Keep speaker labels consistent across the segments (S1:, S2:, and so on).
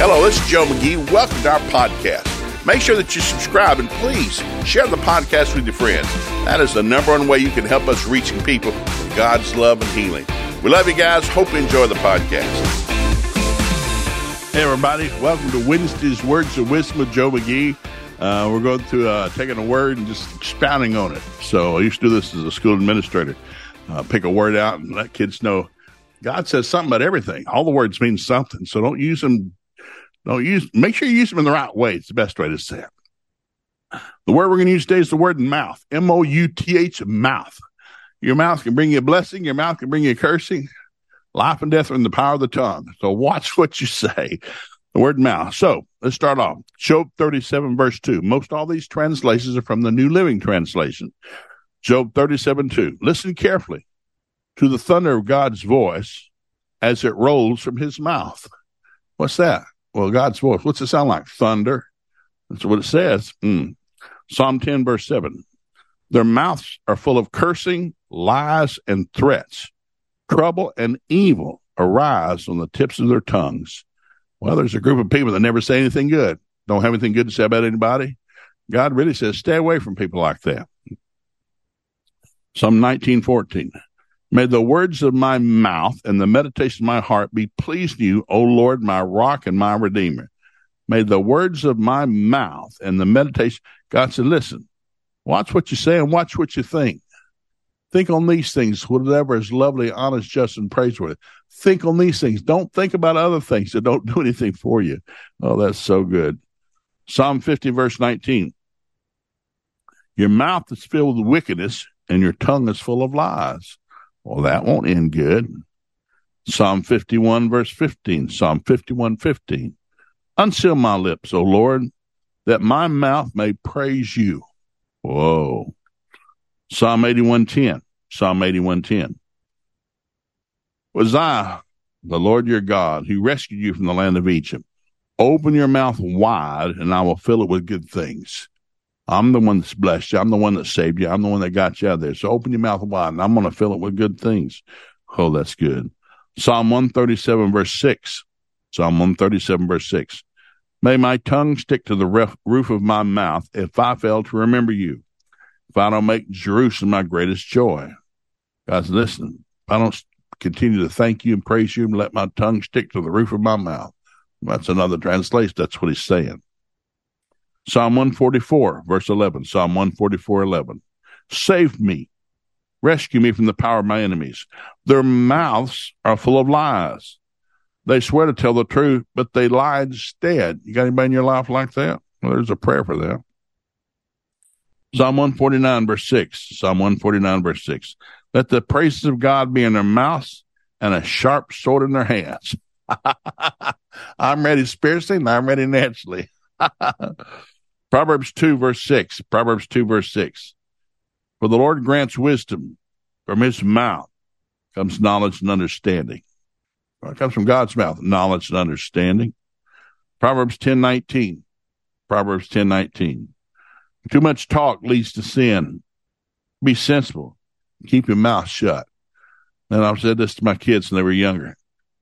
S1: Hello, this is Joe McGee. Welcome to our podcast. Make sure that you subscribe and please share the podcast with your friends. That is the number one way you can help us reaching people with God's love and healing. We love you guys. Hope you enjoy the podcast. Hey, everybody. Welcome to Wednesday's Words of Wisdom with Joe McGee. Uh, we're going to uh, taking a word and just expounding on it. So I used to do this as a school administrator. Uh, pick a word out and let kids know God says something about everything. All the words mean something. So don't use them don't use, make sure you use them in the right way. It's the best way to say it. The word we're going to use today is the word mouth. M O U T H, mouth. Your mouth can bring you a blessing. Your mouth can bring you a cursing. Life and death are in the power of the tongue. So watch what you say. The word mouth. So let's start off. Job 37 verse 2. Most all these translations are from the New Living Translation. Job 37 2. Listen carefully to the thunder of God's voice as it rolls from his mouth. What's that? Well, God's voice. What's it sound like? Thunder. That's what it says. Mm. Psalm 10, verse 7. Their mouths are full of cursing, lies, and threats. Trouble and evil arise on the tips of their tongues. Well, there's a group of people that never say anything good, don't have anything good to say about anybody. God really says, stay away from people like that. Psalm 1914. May the words of my mouth and the meditation of my heart be pleased to you, O Lord, my rock and my redeemer. May the words of my mouth and the meditation, God said, listen, watch what you say and watch what you think. Think on these things, whatever is lovely, honest, just, and praiseworthy. Think on these things. Don't think about other things that don't do anything for you. Oh, that's so good. Psalm 50, verse 19. Your mouth is filled with wickedness, and your tongue is full of lies. Well, that won't end good. Psalm 51, verse 15. Psalm 51, 15. Unseal my lips, O Lord, that my mouth may praise you. Whoa. Psalm 81:10. Psalm 81:10. Was I, the Lord your God, who rescued you from the land of Egypt? Open your mouth wide, and I will fill it with good things. I'm the one that's blessed you. I'm the one that saved you. I'm the one that got you out there. So open your mouth wide and I'm going to fill it with good things. Oh, that's good. Psalm 137 verse 6. Psalm 137 verse 6. May my tongue stick to the roof of my mouth if I fail to remember you. If I don't make Jerusalem my greatest joy. Guys, listen, if I don't continue to thank you and praise you and let my tongue stick to the roof of my mouth. That's another translation. That's what he's saying. Psalm 144, verse 11. Psalm 144, 11. Save me. Rescue me from the power of my enemies. Their mouths are full of lies. They swear to tell the truth, but they lie instead. You got anybody in your life like that? Well, there's a prayer for that. Psalm 149, verse 6. Psalm 149, verse 6. Let the praises of God be in their mouths and a sharp sword in their hands. I'm ready spiritually and I'm ready naturally. Proverbs 2, verse 6. Proverbs 2, verse 6. For the Lord grants wisdom. From his mouth comes knowledge and understanding. Well, it comes from God's mouth, knowledge and understanding. Proverbs 10, 19. Proverbs 10, 19. Too much talk leads to sin. Be sensible. Keep your mouth shut. And I've said this to my kids when they were younger.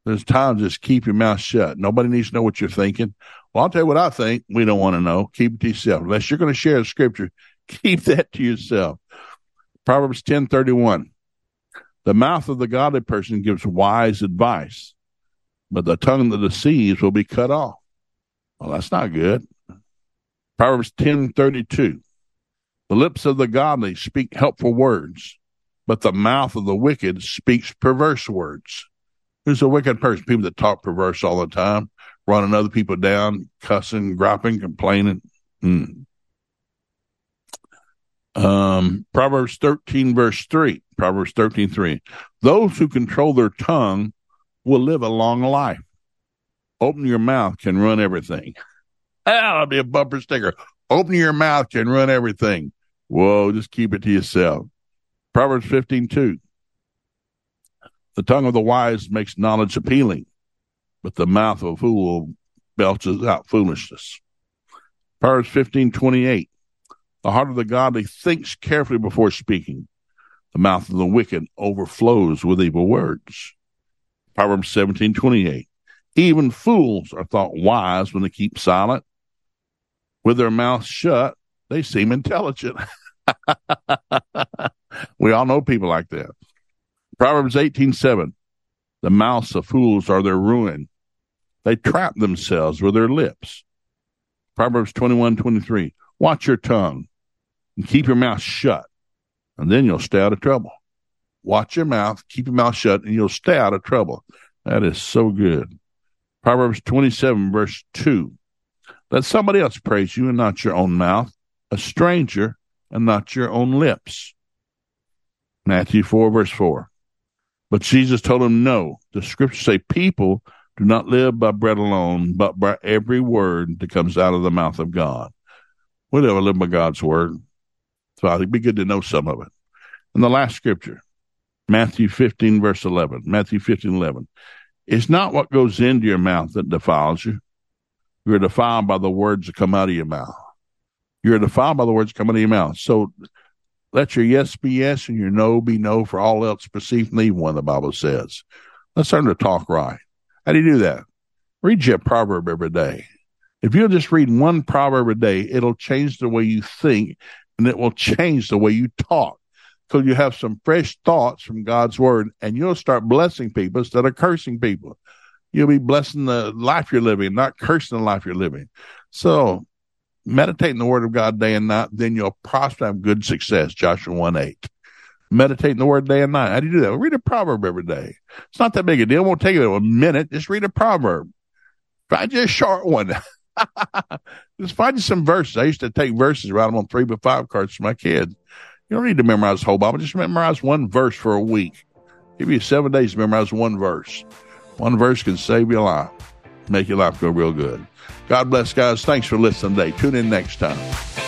S1: There's times just keep your mouth shut. Nobody needs to know what you're thinking. Well, I'll tell you what I think. We don't want to know. Keep it to yourself. Unless you're going to share the scripture, keep that to yourself. Proverbs 10:31. The mouth of the godly person gives wise advice, but the tongue that deceives will be cut off. Well, that's not good. Proverbs 10:32. The lips of the godly speak helpful words, but the mouth of the wicked speaks perverse words. Who's a wicked person? People that talk perverse all the time, running other people down, cussing, griping, complaining. Mm. Um, Proverbs 13 verse 3. Proverbs 13, 3. Those who control their tongue will live a long life. Open your mouth can run everything. That'll be a bumper sticker. Open your mouth can run everything. Whoa, just keep it to yourself. Proverbs 15, 2. The tongue of the wise makes knowledge appealing, but the mouth of a fool belches out foolishness. Proverbs fifteen twenty eight. The heart of the godly thinks carefully before speaking. The mouth of the wicked overflows with evil words. Proverbs seventeen twenty eight. Even fools are thought wise when they keep silent. With their mouths shut, they seem intelligent. we all know people like that. Proverbs 18:7. The mouths of fools are their ruin. They trap themselves with their lips. Proverbs 21:23. Watch your tongue and keep your mouth shut, and then you'll stay out of trouble. Watch your mouth, keep your mouth shut, and you'll stay out of trouble. That is so good. Proverbs 27, verse 2. Let somebody else praise you and not your own mouth, a stranger and not your own lips. Matthew 4, verse 4. But Jesus told him, No. The scriptures say, People do not live by bread alone, but by every word that comes out of the mouth of God. We never live by God's word. So I think it'd be good to know some of it. And the last scripture, Matthew 15, verse 11. Matthew 15, 11. It's not what goes into your mouth that defiles you. You're defiled by the words that come out of your mouth. You're defiled by the words coming out of your mouth. So let your yes be yes and your no be no, for all else perceived from evil, the Bible says. Let's learn to talk right. How do you do that? Read your proverb every day. If you'll just read one proverb a day, it'll change the way you think and it will change the way you talk. So you have some fresh thoughts from God's word and you'll start blessing people instead of cursing people. You'll be blessing the life you're living, not cursing the life you're living. So meditate in the word of God day and night, then you'll prosper and have good success. Joshua 1 8. Meditate in the word day and night. How do you do that? Well, read a proverb every day. It's not that big a deal. It won't take you a minute. Just read a proverb. Find you a short one. just find you some verses. I used to take verses, write them on three by five cards for my kids. You don't need to memorize the whole Bible. Just memorize one verse for a week. Give you seven days to memorize one verse. One verse can save your life, make your life go real good. God bless, guys. Thanks for listening today. Tune in next time.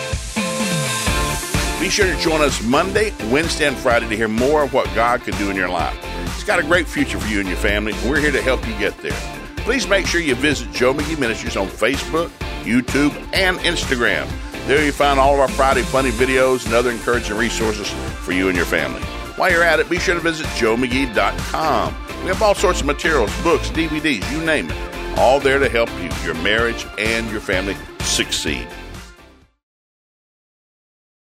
S1: Be sure to join us Monday, Wednesday, and Friday to hear more of what God can do in your life. He's got a great future for you and your family, and we're here to help you get there. Please make sure you visit Joe McGee Ministries on Facebook, YouTube, and Instagram. There you find all of our Friday funny videos and other encouraging resources for you and your family. While you're at it, be sure to visit joemcgee.com. We have all sorts of materials, books, DVDs, you name it, all there to help you, your marriage, and your family succeed.